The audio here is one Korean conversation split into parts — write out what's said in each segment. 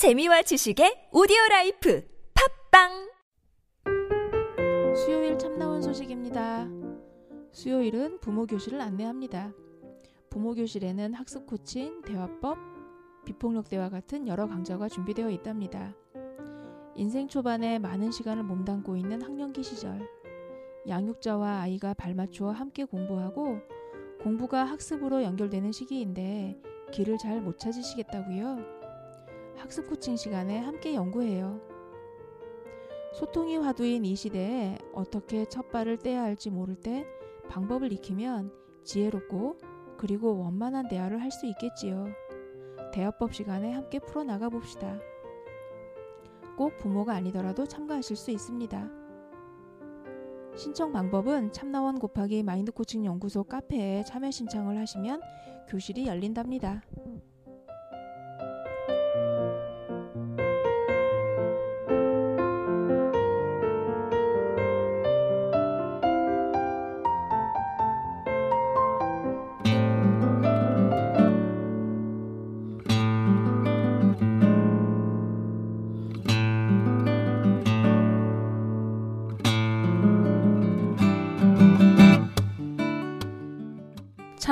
재미와 지식의 오디오 라이프 팟빵 수요일 참나원 소식입니다. 수요일은 부모 교실을 안내합니다. 부모 교실에는 학습 코칭, 대화법, 비폭력 대화 같은 여러 강좌가 준비되어 있답니다. 인생 초반에 많은 시간을 몸담고 있는 학령기 시절, 양육자와 아이가 발맞추어 함께 공부하고 공부가 학습으로 연결되는 시기인데 길을 잘 못 찾으시겠다고요? 학습 코칭 시간에 함께 연구해요. 소통이 화두인 이 시대에 어떻게 첫 발을 떼야 할지 모를 때 방법을 익히면 지혜롭고 그리고 원만한 대화를 할 수 있겠지요. 대화법 시간에 함께 풀어나가 봅시다. 꼭 부모가 아니더라도 참가하실 수 있습니다. 신청 방법은 참나원 곱하기 마인드 코칭 연구소 카페에 참여 신청을 하시면 교실이 열린답니다.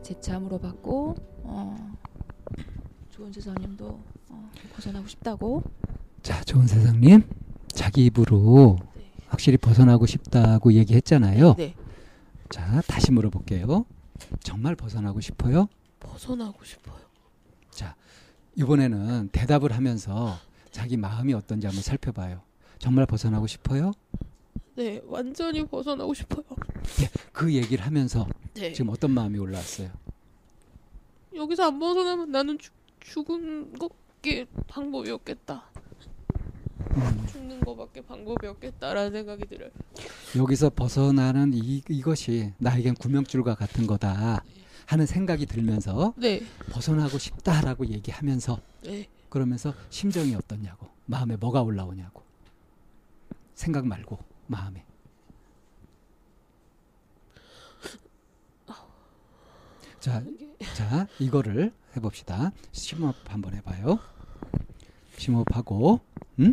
이제 재차 물어봤고, 어, 좋은 세상님도 어, 벗어나고 싶다고. 자, 좋은 세상님. 자기 입으로 네. 확실히 벗어나고 싶다고 얘기했잖아요. 네, 자, 다시 물어볼게요. 정말 벗어나고 싶어요? 벗어나고 싶어요. 자, 이번에는 대답을 하면서 자기 마음이 어떤지 한번 살펴봐요. 정말 벗어나고 싶어요? 네, 완전히 벗어나고 싶어요. 그 얘기를 하면서 네. 지금 어떤 마음이 올라왔어요? 여기서 안 벗어나면 나는 죽, 죽은 것밖에 방법이 없겠다. 음, 죽는 것밖에 방법이 없겠다라는 생각이 들어요. 여기서 벗어나는 이, 이것이 나에겐 구명줄과 같은 거다 하는 생각이 들면서 네, 벗어나고 싶다라고 얘기하면서 네. 그러면서 심정이 어떻냐고 마음에 뭐가 올라오냐고 생각 말고 마음에 자, 자 이거를 해봅시다 심호흡 한번 해봐요 심호흡하고 음?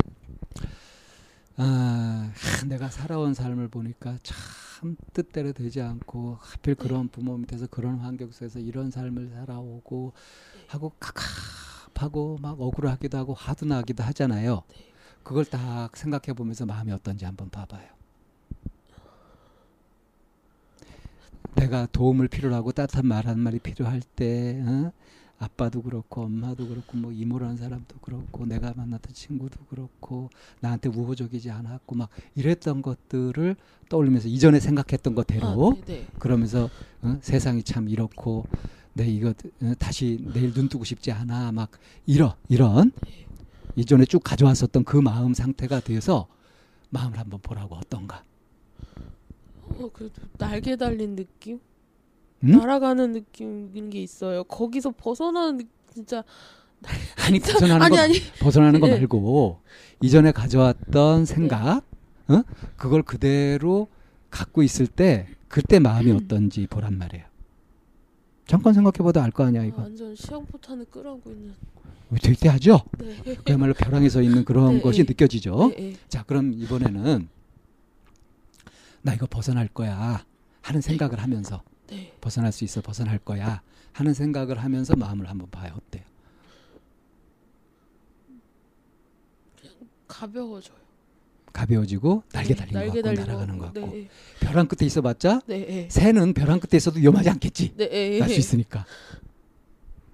아, 하, 내가 살아온 삶을 보니까 참 뜻대로 되지 않고 하필 그런 부모 밑에서 그런 환경 속에서 이런 삶을 살아오고 하고 갑갑하고 막 억울하기도 하고 화도 나기도 하잖아요. 그걸 딱 생각해 보면서 마음이 어떤지 한번 봐봐요. 내가 도움을 필요로 하고 따뜻한 말 한 마디 필요할 때 어? 아빠도 그렇고 엄마도 그렇고 뭐 이모라는 사람도 그렇고 내가 만났던 친구도 그렇고 나한테 우호적이지 않았고 막 이랬던 것들을 떠올리면서 이전에 생각했던 것대로 아, 네, 네. 그러면서 어? 세상이 참 이렇고 내 이거 어, 다시 내일 눈 뜨고 싶지 않아 막 이런 이런 이전에 쭉 가져왔었던 그 마음 상태가 돼서 마음을 한번 보라고 어떤가 어, 그래도 날개 달린 느낌? 응? 날아가는 느낌인 게 있어요. 거기서 벗어나는 느- 진짜 아니 벗어나는 아니 거 아니 벗어나는 거 예. 말고 이전에 가져왔던 생각 어? 그걸 그대로 갖고 있을 때 그때 마음이 어떤지 보란 말이에요. 잠깐 생각해봐도 알 거 아니야 이거. 완전 시험포탄을 끌어오고 있는. 되대하죠. 네. 그야말로 벼랑에 서 있는 그런 네, 것이 네. 느껴지죠. 네, 네. 자, 그럼 이번에는 나 이거 벗어날 거야 하는 생각을 하면서 네. 벗어날 수 있어 벗어날 거야 하는 생각을 하면서 마음을 한번 봐요 어때요? 가벼워져요. 가벼워지고 날개 네, 달린 것 날개 같고 달린 날아가는 것것 같고 네. 벼랑 끝에 있어봤자 네. 네. 새는 벼랑 끝에 있어도 위험하지 않겠지 네. 네. 날수 있으니까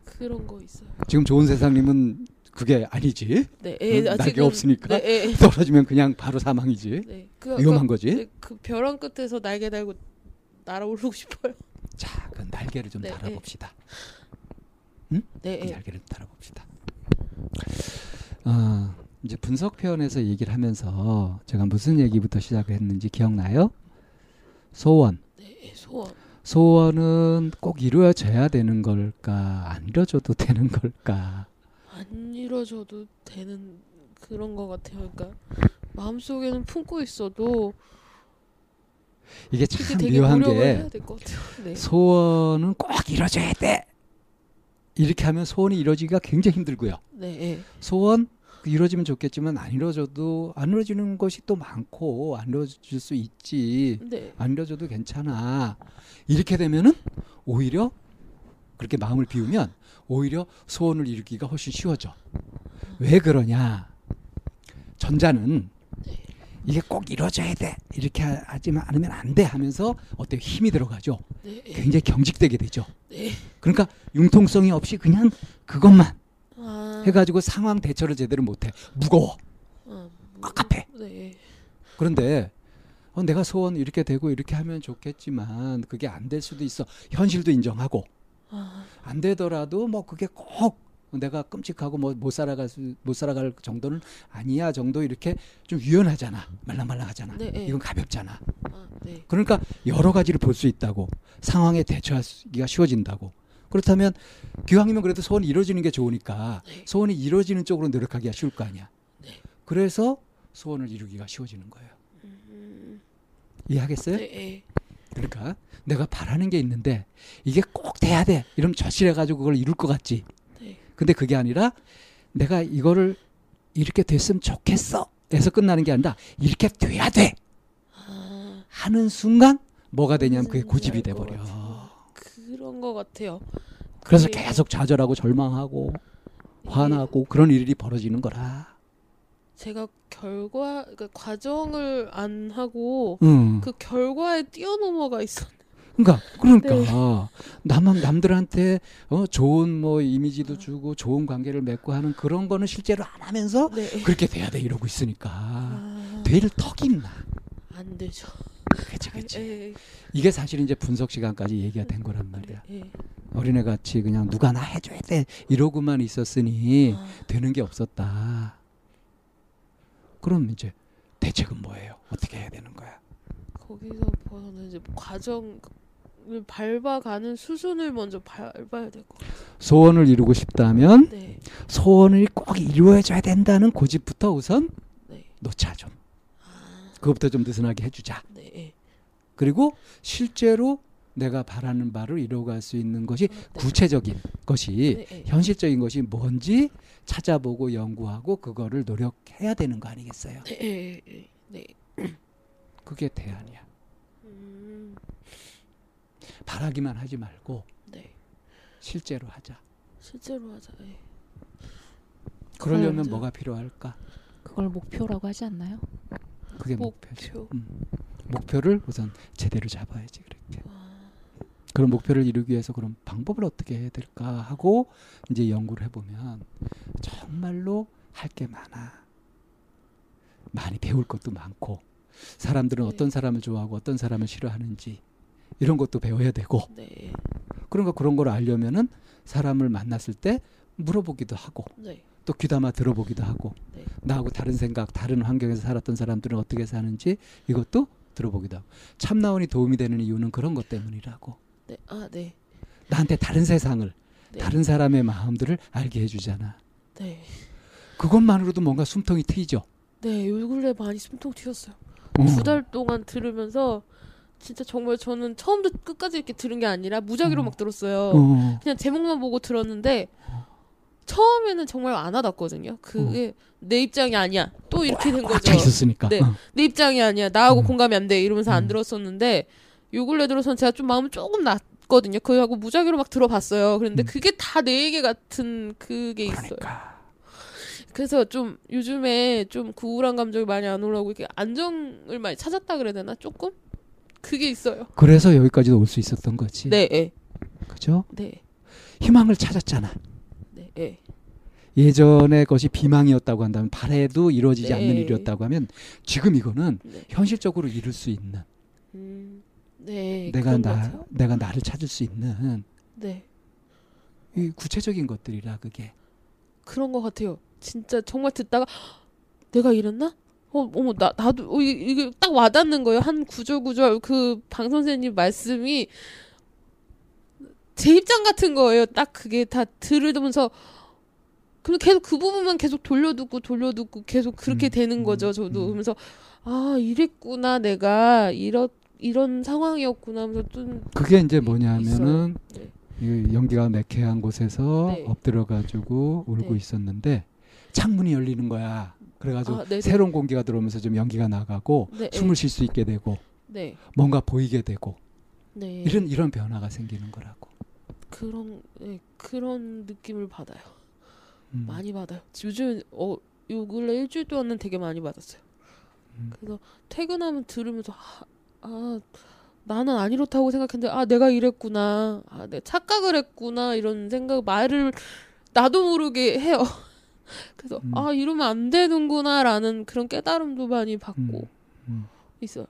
그런 거 있어요. 지금 좋은 세상님은 그게 아니지 네. 응? 예, 아, 날개 지금- 없으니까 네. 예. 떨어지면 그냥 바로 사망이지 네. 그, 위험한 그, 거지 네, 그 벼랑 끝에서 날개 달고 날아오르고 싶어요. 자, 그 날개를 좀 네, 달아봅시다. 네. 그 예. 날개를 달아봅시다. 어, 이제 분석 표현에서 얘기를 하면서 제가 무슨 얘기부터 시작했는지 기억나요? 소원. 네. 소원. 소원은 꼭 이루어져야 되는 걸까? 안 이루어져도 되는 걸까? 안 이뤄져도 되는 그런 거 같아요. 그러니까 마음속에는 품고 있어도 이게 참 묘한 게 것. 네. 소원은 꼭 이루어져야 돼. 이렇게 하면 소원이 이루어지기가 굉장히 힘들고요. 네. 예. 소원 그 이루어지면 좋겠지만 안 이루어져도 안 이루어지는 것이 또 많고 안 이루어질 수 있지 네. 안 이루어져도 괜찮아 이렇게 되면은 오히려 그렇게 마음을 비우면 오히려 소원을 이루기가 훨씬 쉬워져 왜 그러냐 전자는 이게 꼭 이루어져야 돼 이렇게 하- 하지만 않으면 안 돼 하면서 어때 힘이 들어가죠 네. 예. 굉장히 경직되게 되죠 네. 그러니까 융통성이 없이 그냥 그것만 아. 해가지고 상황 대처를 제대로 못해 무거워 아, 뭐, 깝깝해 네. 그런데 어, 내가 소원 이렇게 되고 이렇게 하면 좋겠지만 그게 안 될 수도 있어 현실도 인정하고 아. 안 되더라도 뭐 그게 꼭 내가 끔찍하고 뭐 못 살아갈 수, 못 살아갈 정도는 아니야 정도 이렇게 좀 유연하잖아 말랑말랑하잖아 네. 예. 이건 가볍잖아 아, 네. 그러니까 여러 가지를 볼 수 있다고 상황에 대처하기가 쉬워진다고 그렇다면 기왕이면 그래도 소원이 이루어지는 게 좋으니까 네. 소원이 이루어지는 쪽으로 노력하기가 쉬울 거 아니야 네. 그래서 소원을 이루기가 쉬워지는 거예요 음, 이해하겠어요? 네. 예. 그러니까 내가 바라는 게 있는데 이게 꼭 돼야 돼 이러면 절실해가지고 그걸 이룰 것 같지 네. 근데 그게 아니라 내가 이거를 이렇게 됐으면 좋겠어 에서 끝나는 게 아니라 이렇게 돼야 돼 아, 하는 순간 뭐가 되냐면 그게 무슨 고집이 돼 버려 같아요. 그런 거 같아요. 그래서 계속 좌절하고 절망하고 화나고 그런 일이 벌어지는 거라 제가 결과 그러니까 과정을 안 하고 응. 그 결과에 뛰어넘어가 있어. 그러니까 그러니까 네. 남한 남들한테 어 좋은 뭐 이미지도 주고 좋은 관계를 맺고 하는 그런 거는 실제로 안 하면서 네. 그렇게 돼야 돼 이러고 있으니까 아, 될 턱이 있나 안 되죠. 그치 그치 예, 이게 사실 이제 분석 시간까지 얘기가 된 거란 말이야 예. 어린애 같이 그냥 누가 나 해줘야 돼 이러고만 있었으니 아, 되는 게 없었다 그럼 이제 대책은 뭐예요 어떻게 해야 되는 거야 거기서 벗어나 이제 과정을 밟아가는 수순을 먼저 밟아야 될 것 같아요. 소원을 이루고 싶다면 네. 소원을 꼭 이루어져야 된다는 고집부터 우선 네. 놓자 좀 아, 그것부터 좀 느슨하게 해주자 네. 예. 그리고 실제로 내가 바라는 바를 이루어갈 수 있는 것이 네. 구체적인 것이 네. 예. 현실적인 것이 뭔지 찾아보고 연구하고 그거를 노력해야 되는 거 아니겠어요? 네. 네. 그게 대안이야. 음, 바라기만 하지 말고 네. 실제로 하자. 실제로 하자. 예. 그러려면. 뭐가 필요할까? 그걸 목표라고 하지 않나요? 그게 목표지. 목표. 음. 목표를 우선 제대로 잡아야지 그렇게. 아, 그런 목표를 이루기 위해서 그럼 방법을 어떻게 해야 될까 하고 이제 연구를 해보면 정말로 할 게 많아. 많이 배울 것도 많고 사람들은 네. 어떤 사람을 좋아하고 어떤 사람을 싫어하는지 이런 것도 배워야 되고 네. 그런 거 그런 걸 알려면은 사람을 만났을 때 물어보기도 하고 네. 또 귀담아 들어보기도 하고 네. 나하고 다른 생각 다른 환경에서 살았던 사람들은 어떻게 사는지 이것도 들어보기도 하고 참나원이 도움이 되는 이유는 그런 것 때문이라고 네. 아, 네. 나한테 다른 세상을 네. 다른 사람의 마음들을 알게 해주잖아 네. 그것만으로도 뭔가 숨통이 트이죠 네. 요 근래 많이 숨통 튀었어요. 어. 두달 동안 들으면서 진짜 정말 저는 처음부터 끝까지 이렇게 들은 게 아니라 무작위로 음. 막 들었어요. 어. 그냥 제목만 보고 들었는데 처음에는 정말 안 와닿거든요. 그게 내 입장이 아니야. 또 이렇게 된꽉 거죠. 차 있었으니까 네. 어. 내 입장이 아니야. 나하고 음. 공감이 안 돼. 이러면서 안 음. 들었었는데 요 근래 들어선 제가 좀 마음이 조금 났거든요. 그하고 무작위로 막 들어봤어요. 그런데 음. 그게 다 내 얘기 같은 그게 있어요. 그러니까. 그래서 좀 요즘에 좀그 우울한 감정이 많이 안 올라오고 이렇게 안정을 많이 찾았다 그래야 되나 조금 그게 있어요. 그래서 여기까지도 올 수 있었던 거지. 네, 예, 그죠? 네, 희망을 찾았잖아. 네, 예. 예전의 것이 비망이었다고 한다면 바래도 이루어지지 네. 않는 일이었다고 하면 지금 이거는 네. 현실적으로 이룰 수 있는 음, 네, 내가 나. 내가 나를 찾을 수 있는 네, 이 구체적인 것들이라 그게 그런 것 같아요. 진짜 정말 듣다가 내가 이랬나? 어, 어머, 나, 나도, 어, 이게, 딱 와닿는 거예요. 한 구절 구절 그 방 선생님 말씀이 제 입장 같은 거예요. 딱 그게 다 들으면서 근데 계속 그 부분만 계속 돌려듣고 돌려듣고 계속 그렇게 음, 되는 음, 거죠. 저도 음. 그러면서 아 이랬구나 내가 이런 이런 상황이었구나 하면서 좀 그게 이제 뭐냐면은 네. 이 연기가 매캐한 곳에서 네. 엎드려 가지고 울고 네. 있었는데 창문이 열리는 거야. 그래가지고 아. 새로운 공기가 들어오면서 좀 연기가 나가고 네, 숨을 쉴 수 있게 되고 네, 뭔가 보이게 되고 네. 이런 이런 변화가 생기는 거라고. 그런 네, 그런 느낌을 받아요. 음. 많이 받아요. 요즘 어, 요 근래 일주일 동안은 되게 많이 받았어요. 음. 그래서 퇴근하면 들으면서 아, 아 나는 안 이렇다고 생각했는데 아 내가 이랬구나. 아 내가 착각을 했구나 이런 생각 말을 나도 모르게 해요. 그래서 음. 아 이러면 안 되는구나라는 그런 깨달음도 많이 받고 음. 음. 있어요.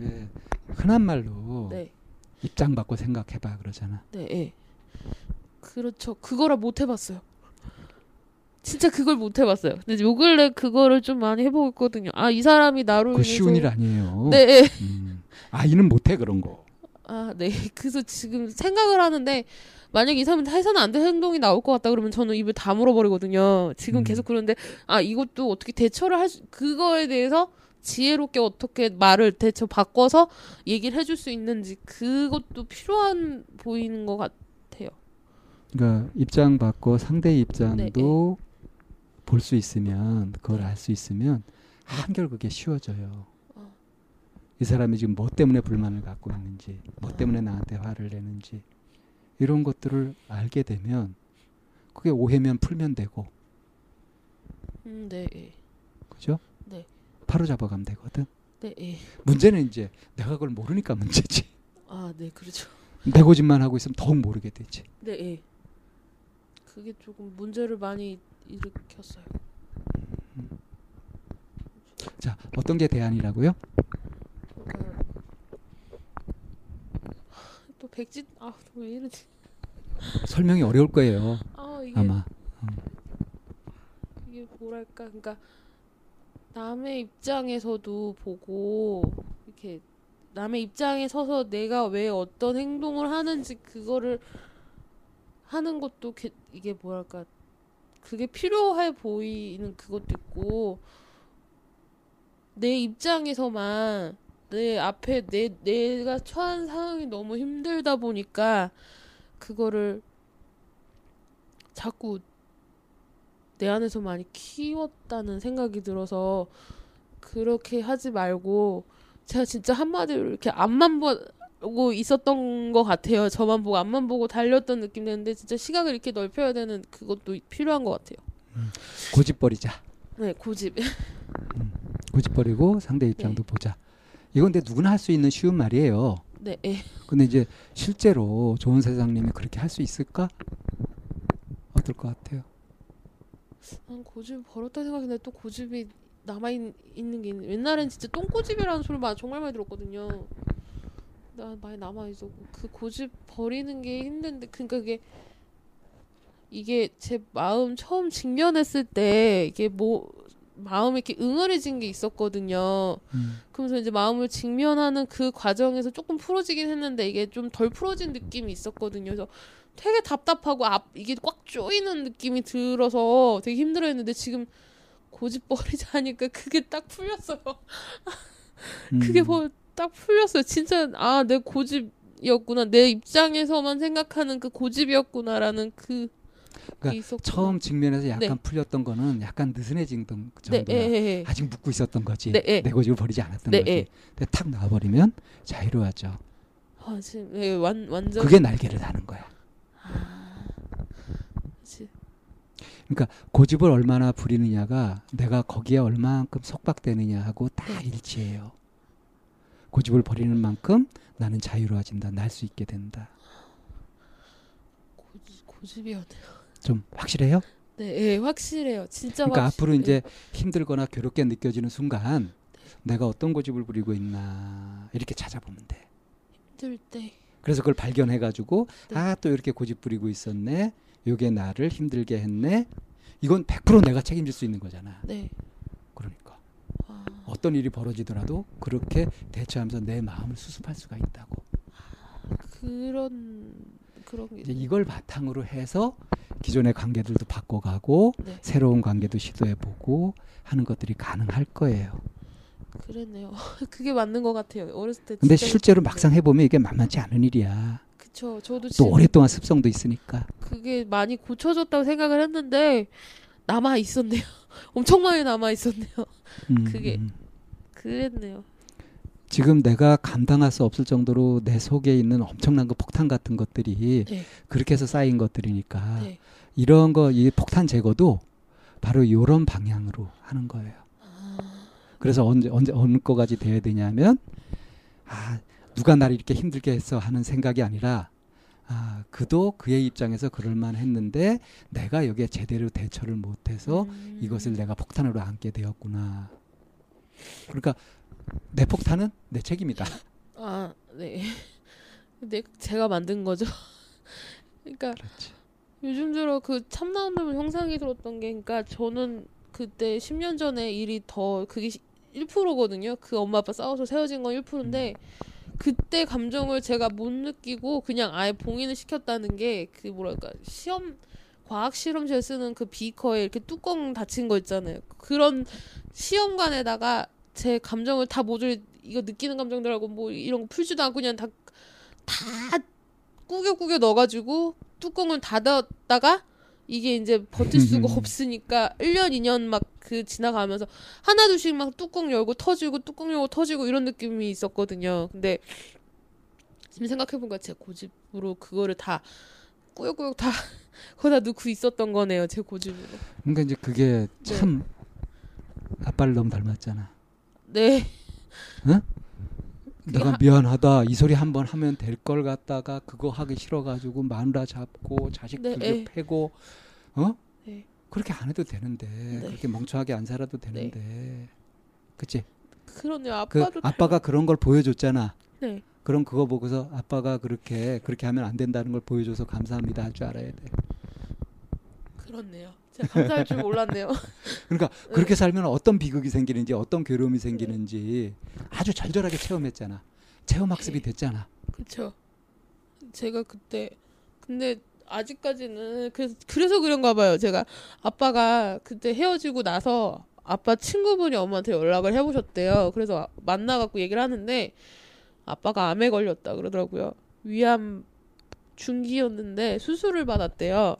예, 흔한 말로 네, 입장 바꿔 생각해봐 그러잖아. 네, 예. 그렇죠. 그거라 못 해봤어요. 진짜 그걸 못 해봤어요. 근데 요 근래 그거를 좀 많이 해보고 있거든요. 아 이 사람이 나로 그 쉬운 일 아니에요. 네, 예. 음. 아이는 못해 그런 거. 아, 네. 그래서 지금 생각을 하는데 만약에 이 사람한테 해서는 안 될 행동이 나올 것 같다 그러면 저는 입을 다물어 버리거든요. 지금 음. 계속 그러는데 아 이것도 어떻게 대처를 할 수, 그거에 대해서 지혜롭게 어떻게 말을 대처 바꿔서 얘기를 해줄 수 있는지 그것도 필요한 보이는 것 같아요. 그러니까 입장 바꿔 상대의 입장도 네, 볼 수 있으면 그걸 알 수 있으면 한결 그게 쉬워져요. 어. 이 사람이 지금 뭐 때문에 불만을 갖고 있는지, 뭐 때문에 나한테 화를 내는지 이런 것들을 알게 되면 그게 오해면 풀면 되고, 음, 네, 예. 그죠? 네. 바로 잡아가면 되거든. 네, 예. 문제는 이제 내가 그걸 모르니까 문제지. 아, 네, 그렇죠. 내 고집만 하고 있으면 더욱 모르게 되지. 네, 예. 그게 조금 문제를 많이 일으켰어요. 자, 어떤 게 대안이라고요? 또 백진 아왜 이러지? 설명이 어려울 거예요. 아 이게 아마. 이게 뭐랄까 그러니까 남의 입장에서도 보고 이렇게 남의 입장에 서서 내가 왜 어떤 행동을 하는지 그거를 하는 것도 게- 이게 뭐랄까 그게 필요해 보이는 그것도 있고 내 입장에서만 내 앞에 내 내가 처한 상황이 너무 힘들다 보니까 그거를 자꾸 내 안에서 많이 키웠다는 생각이 들어서 그렇게 하지 말고 제가 진짜 한마디로 이렇게 앞만 보 고 있었던 것 같아요. 저만 보고 앞만 보고 달렸던 느낌 드는데 진짜 시각을 이렇게 넓혀야 되는 그것도 필요한 것 같아요. 고집 버리자. 네, 고집. 고집 버리고 상대 입장도 보자. 이건 근데 누구나 할 수 있는 쉬운 말이에요. 네, 예. 근데 이제 실제로 좋은 세상님이 그렇게 할 수 있을까? 어떨 것 같아요? 난 고집 버렸다 생각했는데 또 고집이 남아 있, 있는 게. 옛날엔 진짜 똥고집이라는 소리 만 정말 많이 들었거든요. 나 많이 남아 있었고 그 고집 버리는 게 힘든데 그러니까 그게 이게 제 마음 처음 직면했을 때 이게 뭐 마음에 이렇게 응어리진 게 있었거든요. 음. 그러면서 이제 마음을 직면하는 그 과정에서 조금 풀어지긴 했는데 이게 좀 덜 풀어진 느낌이 있었거든요. 그래서 되게 답답하고 앞 이게 꽉 조이는 느낌이 들어서 되게 힘들어했는데 지금 고집 버리자 하니까 그게 딱 풀렸어요. 그게 음. 뭐 딱 풀렸어요. 진짜 아 내 고집이었구나. 내 입장에서만 생각하는 그 고집이었구나라는 그 그러니까. 처음 직면해서 약간 네. 풀렸던 거는 약간 느슨해진 정- 네, 정도야. 예. 아직 묶고 있었던 거지. 네, 예. 내 고집을 버리지 않았던 네, 거지. 예. 근데 탁 놔버리면 자유로워져. 아, 지금 예, 완 완전 그게 날개를 다는 거야. 그치. 고집을 얼마나 부리느냐가 내가 거기에 얼마만큼 속박되느냐 하고 다 네. 일치해요. 고집을 버리는 만큼 나는 자유로워진다. 날 수 있게 된다. 고집, 고집이었네요. 좀 확실해요? 네, 예, 확실해요. 진짜 그러니까 확실- 앞으로 예. 이제 힘들거나 괴롭게 느껴지는 순간 내가 어떤 고집을 부리고 있나 이렇게 찾아보면 돼. 힘들 때 그래서 그걸 발견해 가지고 네. 아또 이렇게 고집 부리고 있었네. 요게 나를 힘들게 했네. 이건 100% 내가 책임질 수 있는 거잖아. 네. 어떤 일이 벌어지더라도 그렇게 대처하면서 내 마음을 수습할 수가 있다고. 그런 그런 게 이제 이걸 바탕으로 해서 기존의 관계들도 바꿔가고 네. 새로운 관계도 시도해보고 하는 것들이 가능할 거예요. 그랬네요. 그게 맞는 것 같아요. 어렸을 때. 근데 실제로. 막상 해보면 이게 만만치 않은 일이야. 그쵸. 저도 또 오랫동안 습성도 있으니까. 그게 많이 고쳐졌다고 생각을 했는데 남아 있었네요. 엄청 많이 남아 있었네요. 음, 그게- 음. 그랬네요. 지금 내가 감당할 수 없을 정도로 내 속에 있는 엄청난 그 폭탄 같은 것들이 네. 그렇게 해서 쌓인 것들이니까 네. 이런 거 이 폭탄 제거도 바로 이런 방향으로 하는 거예요. 아, 그래서 언제 언제 어느 거까지 돼야 되냐면 아 누가 나를 이렇게 힘들게 했어 하는 생각이 아니라 아 그도 그의 입장에서 그럴만 했는데 내가 여기에 제대로 대처를 못해서 음. 이것을 내가 폭탄으로 안게 되었구나. 그러니까 내 폭탄은 내 책임이다. 아, 네. 근데 제가 만든 거죠. 그러니까 그렇지. 요즘 들어 그 참나온다면 형상이 들었던 게 그러니까 저는 그때 10년 전에 일이 더 그게 1%거든요. 그 엄마 아빠 싸워서 세워진 건 1%인데 그때 감정을 제가 못 느끼고 그냥 아예 봉인을 시켰다는 게 그 뭐랄까 시험 과학 실험실에 쓰는 그 비커에 이렇게 뚜껑 닫힌 거 있잖아요. 그런 시험관에다가 제 감정을 다 모조리 이거 느끼는 감정들하고 뭐 이런 거 풀지도 않고 그냥 다다 꾸겨꾸겨 넣어가지고 뚜껑을 닫았다가 이게 이제 버틸 수가 없으니까 1년 2년 막 그 지나가면서 하나 둘씩 막 뚜껑 열고 터지고 뚜껑 열고 터지고 이런 느낌이 있었거든요. 근데 지금 생각해보니까 제 고집으로 그거를 다 꾸역꾸역 다 거기다 넣고 있었던 거네요. 제 고집으로. 그러니까 이제 그게 참 아빠를 너무 닮았잖아. 네. 내가 하- 미안하다 이 소리 한번 하면 될 걸 갖다가 그거 하기 싫어가지고 마누라 잡고 자식 네, 에. 패고 어 네. 그렇게 안 해도 되는데 그렇게 멍청하게 안 살아도 되는데 그치 그러네요. 그 아빠도 아빠가 그런 걸 보여줬잖아 네. 그럼 그거 보고서 아빠가 그렇게 그렇게 하면 안 된다는 걸 보여줘서 감사합니다 할 줄 알아야 돼 그렇네요. 제가 감사할 줄 몰랐네요. 그러니까 네. 그렇게 살면 어떤 비극이 생기는지 어떤 괴로움이 생기는지 아주 절절하게 체험했잖아 체험 학습이 됐잖아 그렇죠. 제가 그때 근데 아직까지는 그래서 그래서 그런가 봐요. 제가 아빠가 그때 헤어지고 나서 아빠 친구분이 엄마한테 연락을 해보셨대요. 그래서 만나갖고 얘기를 하는데 아빠가 암에 걸렸다 그러더라고요. 위암 중기였는데 수술을 받았대요.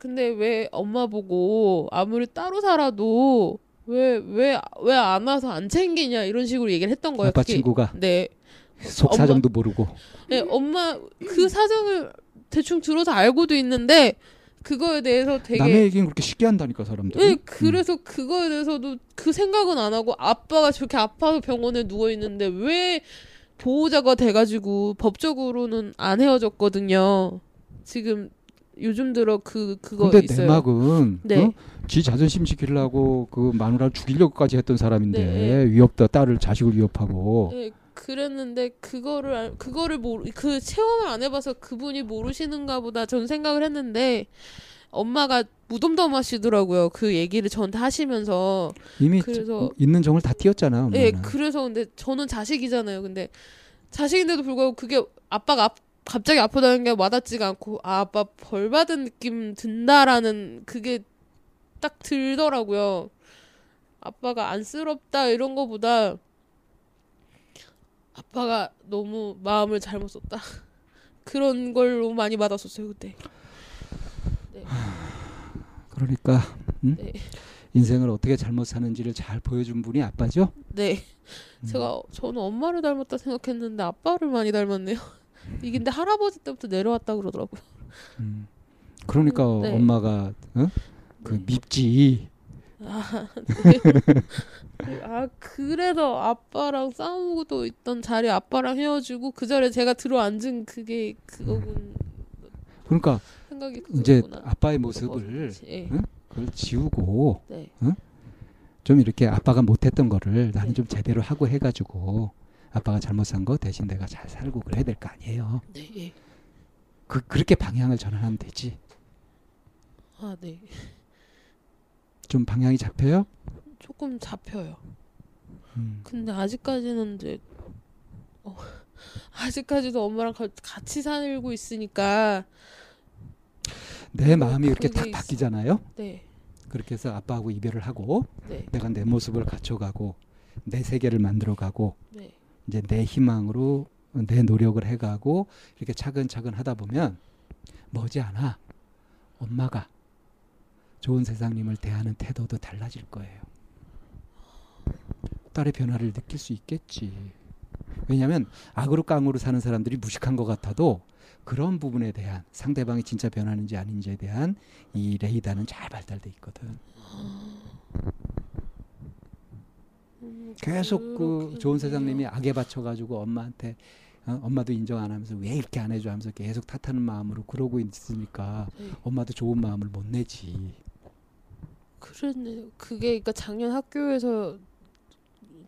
근데 왜 엄마 보고 아무리 따로 살아도 왜 왜 왜 안 와서 안 챙기냐 이런 식으로 얘기를 했던 거예요. 아빠 그게- 친구가 네. 속 엄마- 사정도 모르고 네, 엄마 그 사정을 대충 들어서 알고도 있는데 그거에 대해서 되게 남의 얘기는 그렇게 쉽게 한다니까 사람들이. 네, 그래서 그거에 대해서도 그 생각은 안 하고 아빠가 저렇게 아파서 병원에 누워 있는데 왜 보호자가 돼가지고 법적으로는 안 헤어졌거든요. 지금 요즘 들어 그 그거 근데 있어요. 내막은 네. 어? 지 자존심 지키려고 그 마누라 죽이려고까지 했던 사람인데 네. 위협다 딸을 자식을 위협하고 네, 그랬는데 그거를 알- 그거를 모르 그 체험을 안 해봐서 그분이 모르시는가 보다 전 생각을 했는데 엄마가 무덤덤하시더라고요. 그 얘기를 저한테 하시면서 이미 그래서- 저- 있는 정을 다 띄었잖아. 예, 엄마는. 그래서 근데 저는 자식이잖아요. 근데 자식인데도 불구하고 그게 아빠가 아- 갑자기 아프다는 게 와닿지가 않고 아, 아빠 벌 받은 느낌 든다라는 그게 딱 들더라고요. 아빠가 안쓰럽다 이런 거보다 아빠가 너무 마음을 잘못 썼다. 그런 걸로 많이 받았었어요 그때. 그러니까 음? 네. 인생을 어떻게 잘못 사는지를 잘 보여준 분이 아빠죠. 네. 음. 제가 저는 엄마를 닮았다 생각했는데 아빠를 많이 닮았네요. 이게 근데 할아버지 때부터 내려왔다 그러더라고요. 음. 그러니까 음, 네. 엄마가 어? 그 네. 밉지. 아, 네. 아 그래서 아빠랑 싸우고도 있던 자리에 아빠랑 헤어지고 그 자리에 제가 들어앉은 그게 그거군 그러니까 생각이 이제 그거구나. 아빠의 모습을 예. 응? 그걸 지우고 네. 좀 이렇게 아빠가 못했던 거를 나는 네. 좀 제대로 하고 해가지고 아빠가 잘못 산 거 대신 내가 잘 살고 그래야 될 거 아니에요. 네. 예. 그 그렇게 방향을 전환하면 되지. 아 네. 좀 방향이 잡혀요? 조금 잡혀요. 음. 근데 아직까지는 이제 어, 아직까지도 엄마랑 가- 같이 살고 있으니까 내 마음이 이렇게 탁. 바뀌잖아요. 네. 그렇게 해서 아빠하고 이별을 하고 네. 내가 내 모습을 갖춰가고 내 세계를 만들어가고 네. 이제 내 희망으로 내 노력을 해가고 이렇게 차근차근 하다 보면 머지않아 엄마가 좋은 세상님을 대하는 태도도 달라질 거예요. 딸의 변화를 느낄 수 있겠지. 왜냐하면 악으로 깡으로 사는 사람들이 무식한 것 같아도 그런 부분에 대한 상대방이 진짜 변하는지 아닌지에 대한 이 레이더는 잘 발달돼 있거든. 음, 계속 그. 좋은 세상님이 악에 받쳐가지고 엄마한테 어, 엄마도 인정 안 하면서 왜 이렇게 안 해줘 하면서 계속 탓하는 마음으로 그러고 있으니까 네. 엄마도 좋은 마음을 못 내지. 그랬네요. 그게 그러니까 작년 학교에서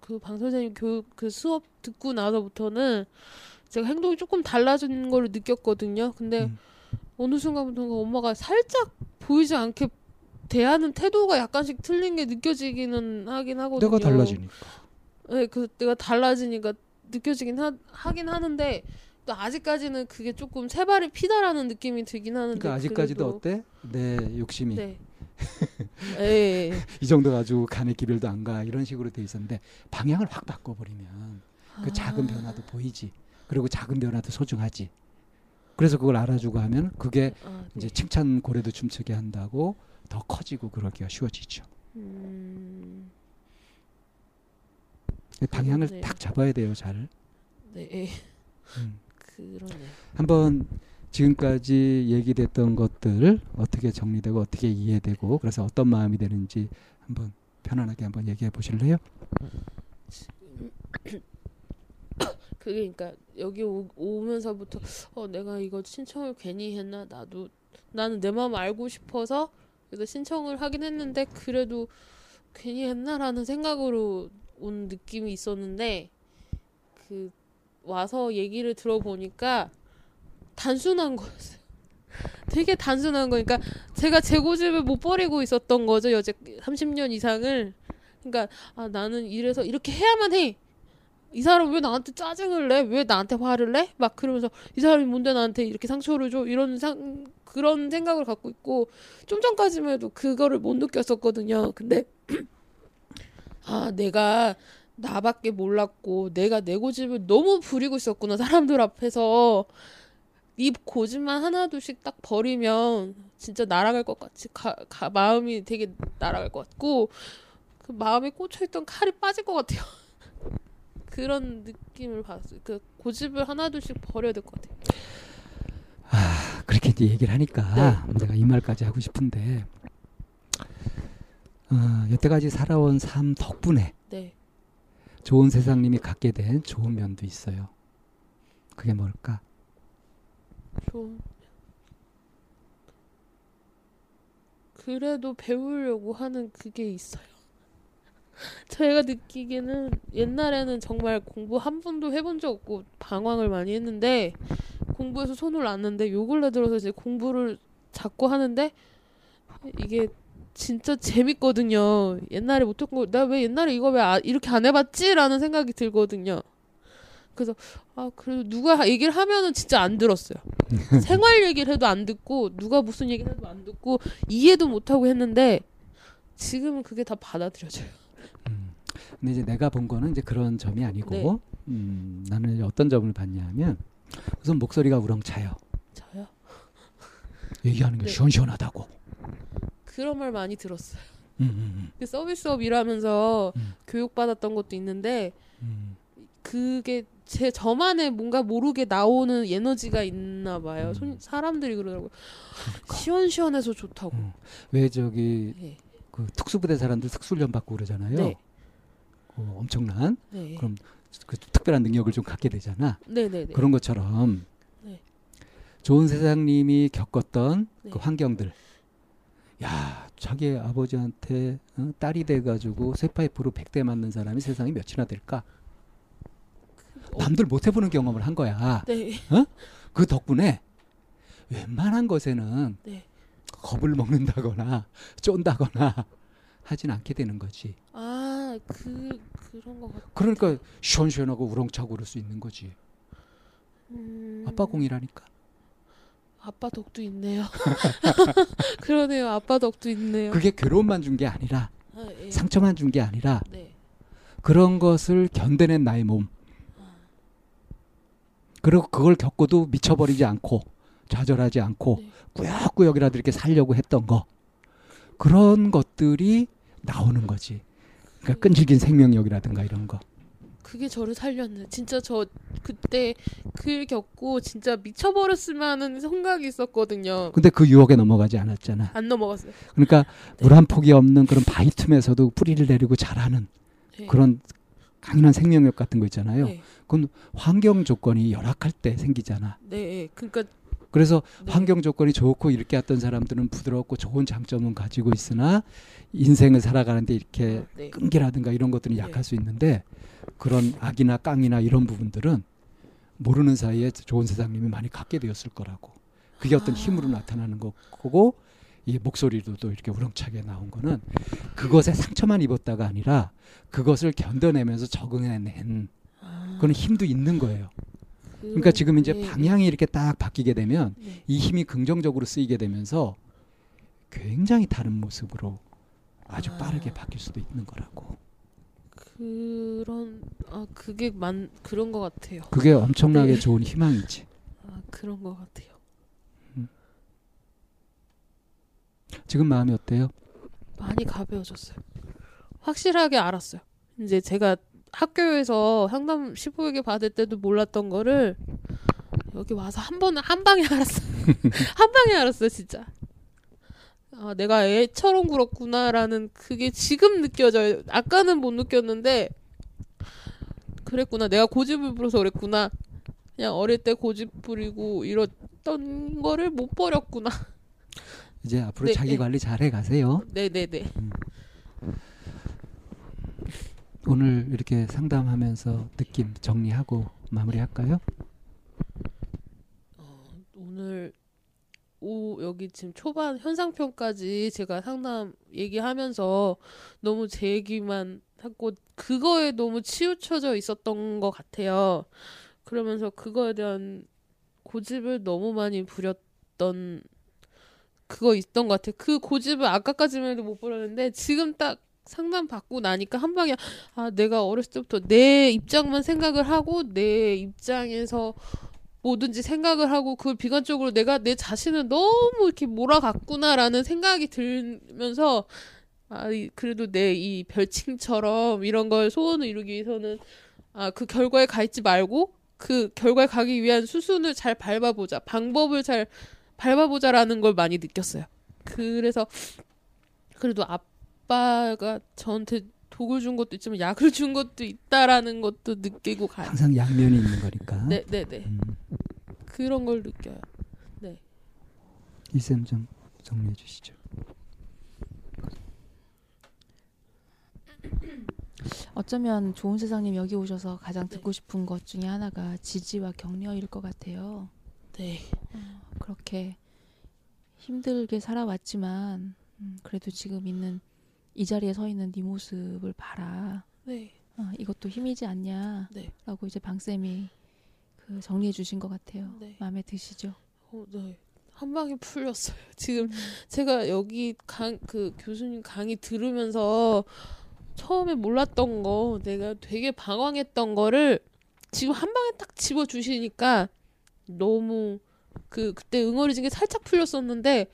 그 방 선생님 교육 그 수업 듣고 나서부터는 제가 행동이 조금 달라진 거를 느꼈거든요. 근데 음. 어느 순간부터 엄마가 살짝 보이지 않게 대하는 태도가 약간씩 틀린 게 느껴지기는 하긴 하거든요. 내가 달라지니까. 네, 그 내가 달라지니까 느껴지긴 하, 하긴 하는데 또 아직까지는 그게 조금 세 발이 피다라는 느낌이 들긴 하는데 그러니까 아직까지도 어때? 내 욕심이 네. 예. 예. 이 정도 가지고 간의 기별도 안 가 이런 식으로 돼 있었는데 방향을 확 바꿔버리면 그 작은 아. 변화도 보이지. 그리고 작은 변화도 소중하지. 그래서 그걸 알아주고 하면 그게 아, 네. 이제 칭찬 고래도 춤추게 한다고 더 커지고 그러기가 쉬워지죠. 음, 방향을 그러네요. 딱 잡아야 돼요, 잘. 네, 예. 음. 그러네. 한번 지금까지 얘기됐던 것들 어떻게 정리되고 어떻게 이해되고 그래서 어떤 마음이 되는지 한번 편안하게 한번 얘기해 보실래요? 그게 그러니까 여기 오, 오면서부터 어 내가 이거 신청을 괜히 했나 나도 나는 내 마음 알고 싶어서 그래서 신청을 하긴 했는데 그래도 괜히 했나라는 생각으로 온 느낌이 있었는데 그 와서 얘기를 들어보니까 단순한 거였어요. 되게 단순한 거니까 제가 제 고집을 못 버리고 있었던 거죠 여태 30년 이상을 그러니까 아 나는 이래서 이렇게 해야만 해. 이 사람 왜 나한테 짜증을 내? 왜 나한테 화를 내? 막 그러면서 이 사람이 뭔데 나한테 이렇게 상처를 줘? 이런 상 그런 생각을 갖고 있고 좀 전까지만 해도 그거를 못 느꼈었거든요. 근데 아 내가 나밖에 몰랐고 내가 내 고집을 너무 부리고 있었구나 사람들 앞에서 이 고집만 하나둘씩 딱 버리면 진짜 날아갈 것 같이 가, 가, 마음이 되게 날아갈 것 같고 그 마음에 꽂혀있던 칼이 빠질 것 같아요. 그런 느낌을 받았어요. 그 고집을 하나둘씩 버려야 될 것 같아요. 아, 그렇게 이제 얘기를 하니까 네. 내가 이 말까지 하고 싶은데 어, 여태까지 살아온 삶 덕분에 네. 좋은 세상님이 갖게 된 좋은 면도 있어요. 그게 뭘까? 좀 그래도 배우려고 하는 그게 있어요. 저희가 느끼기에는 옛날에는 정말 공부 한 번도 해본 적 없고 방황을 많이 했는데 공부에서 손을 놨는데 요 근래 들어서 이제 공부를 자꾸 하는데 이게 진짜 재밌거든요. 옛날에 못했던 거, 나 왜 옛날에 이거 왜 아, 이렇게 안 해봤지 라는 생각이 들거든요. 그래서 아 그래도 누가 얘기를 하면은 진짜 안 들었어요. 생활 얘기를 해도 안 듣고 누가 무슨 얘기를 해도 안 듣고 이해도 못 하고 했는데 지금은 그게 다 받아들여져요. 음. 근데 이제 내가 본 거는 이제 그런 점이 아니고 네. 음, 나는 이제 어떤 점을 봤냐면 우선 목소리가 우렁차요. 저요. 얘기하는 게 네. 시원시원하다고. 그런 말 많이 들었어요. 음, 음, 그 서비스업 일하면서 음. 교육받았던 것도 있는데 음. 그게 제 저만의 뭔가 모르게 나오는 에너지가 있나 봐요. 음. 손- 사람들이 그러더라고요. 그러니까. 시원시원해서 좋다고. 음. 왜 저기 네. 그 특수부대 사람들 특수훈련 받고 그러잖아요. 네. 그 엄청난 네. 그럼 그 특별한 능력을 좀 갖게 되잖아. 네, 네, 네. 그런 것처럼 네. 좋은 세상님이 겪었던 네. 그 환경들. 야, 자기 아버지한테 어, 딸이 돼가지고 쇠파이프로 100대 맞는 사람이 세상에 몇이나 될까? 어. 남들 못 해보는 경험을 한 거야. 네. 그 덕분에 웬만한 것에는 네. 겁을 먹는다거나 쫀다거나 하진 않게 되는 거지. 아, 그 그런 거 같아. 그러니까 시원시원하고 우렁차고 그럴 수 있는 거지. 음, 아빠 공이라니까. 아빠 덕도 있네요. 그러네요. 아빠 덕도 있네요. 그게 괴로움만 준 게 아니라 아, 예. 상처만 준 게 아니라 네. 그런 것을 견뎌낸 나의 몸. 그리고 그걸 겪고도 미쳐버리지 않고 좌절하지 않고 네. 꾸역꾸역이라도 이렇게 살려고 했던 거. 그런 것들이 나오는 거지. 그러니까 끈질긴 생명력이라든가 이런 거. 그게 저를 살렸네. 진짜 저 그때 그 겪고 진짜 미쳐버렸으면 하는 생각이 있었거든요. 근데 그 유혹에 넘어가지 않았잖아. 안 넘어갔어요. 그러니까 물한 폭이 없는 그런 바위 틈에서도 뿌리를 내리고 자라는 네. 그런 강인한 생명력 같은 거 있잖아요. 네. 그건 환경 조건이 열악할 때 생기잖아. 네. 그러니까 그래서 네. 환경 조건이 좋고 이렇게 했던 사람들은 부드럽고 좋은 장점은 가지고 있으나 인생을 살아가는데 이렇게 네. 끈기라든가 이런 것들은 네. 약할 수 있는데 그런 악이나 깡이나 이런 부분들은 모르는 사이에 좋은 세상님이 많이 갖게 되었을 거라고. 그게 어떤 아. 힘으로 나타나는 거고 이 목소리도 또 이렇게 우렁차게 나온 거는 그것에 상처만 입었다가 아니라 그것을 견뎌내면서 적응해낸 아, 그런 힘도 있는 거예요. 그러니까 그런- 지금 이제 네. 방향이 이렇게 딱 바뀌게 되면 네. 이 힘이 긍정적으로 쓰이게 되면서 굉장히 다른 모습으로 아주 아. 빠르게 바뀔 수도 있는 거라고. 그런 아 그게 만 그런 것 같아요. 그게 엄청나게 네. 좋은 희망이지. 아 그런 것 같아요. 지금 마음이 어때요? 많이 가벼워졌어요. 확실하게 알았어요. 이제 제가 학교에서 상담 15에게 받을 때도 몰랐던 거를 여기 와서 한 번에 한 방에 알았어요. 한 방에 알았어요, 진짜. 아, 내가 애처럼 굴었구나라는 그게 지금 느껴져요. 아까는 못 느꼈는데 그랬구나. 내가 고집을 부려서 그랬구나. 그냥 어릴 때 고집 부리고 이랬던 거를 못 버렸구나. 이제 앞으로 네, 자기 네. 관리 잘해 가세요. 네 네 네. 오늘 이렇게 상담하면서 느낌 정리하고 마무리할까요? 오늘 오 여기 지금 초반 현상편까지 제가 상담 얘기하면서 너무 제 얘기만 하고 그거에 너무 치우쳐져 있었던 것 같아요. 그러면서 그거에 대한 고집을 너무 많이 부렸던 그거 있던 것 같아요. 그 고집을 아까까지만 해도 못 부렸는데 지금 딱 상담 받고 나니까 한 방에 아 내가 어렸을 때부터 내 입장만 생각을 하고 내 입장에서 뭐든지 생각을 하고 그걸 비관적으로 내가 내 자신을 너무 이렇게 몰아갔구나라는 생각이 들면서 아 이- 그래도 내 이 별칭처럼 이런 걸 소원을 이루기 위해서는 아 그 결과에 가 있지 말고 그 결과에 가기 위한 수순을 잘 밟아보자 방법을 잘 밟아보자라는 걸 많이 느꼈어요. 그래서 그래도 아빠가 저한테 독을 준 것도 있지만 약을 준 것도 있다라는 것도 느끼고 가요. 항상 양면이 있는 거니까. 네, 네, 네. 음, 그런 걸 느껴요. 이쌤 좀 정리해 주시죠. 어쩌면 좋은 세상님 여기 오셔서 가장 네. 듣고 싶은 것 중에 하나가 지지와 격려일 것 같아요. 네. 그렇게 힘들게 살아왔지만 음, 그래도 지금 있는 이 자리에 서 있는 네 모습을 봐라. 네. 어, 이것도 힘이지 않냐? 네. 라고 이제 방 쌤이 그 정리해 주신 것 같아요. 네. 마음에 드시죠? 어, 네. 한 방에 풀렸어요. 지금 제가 여기 강 그 교수님 강의 들으면서 처음에 몰랐던 거 내가 되게 방황했던 거를 지금 한 방에 딱 집어 주시니까 너무 그 그때 응어리진 게 살짝 풀렸었는데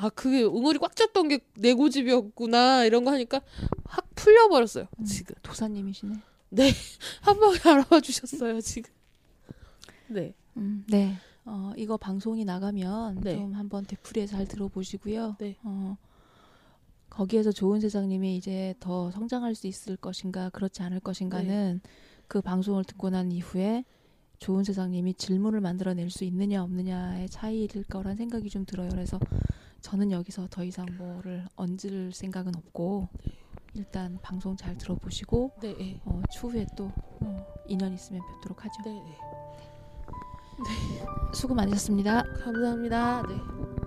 아 그게 응어리 꽉 찼던 게 내 고집이었구나 이런 거 하니까 확 풀려버렸어요. 음, 지금 도사님이시네. 한 방에 알아봐 주셨어요. 지금. 네. 음, 네. 어, 이거 방송이 나가면 네. 좀 한번 되풀이에 잘 들어보시고요. 네. 어, 거기에서 좋은 세상님이 이제 더 성장할 수 있을 것인가 그렇지 않을 것인가는 그 방송을 듣고 난 이후에 좋은 세상님이 질문을 만들어낼 수 있느냐 없느냐의 차이일 거란 생각이 좀 들어요. 그래서 저는 여기서 더 이상 뭐를 얹을 생각은 없고 일단 방송 잘 들어보시고 네. 네. 어, 추후에 또 어, 인연 있으면 뵙도록 하죠. 네. 네. 수고 많으셨습니다. 감사합니다. 네.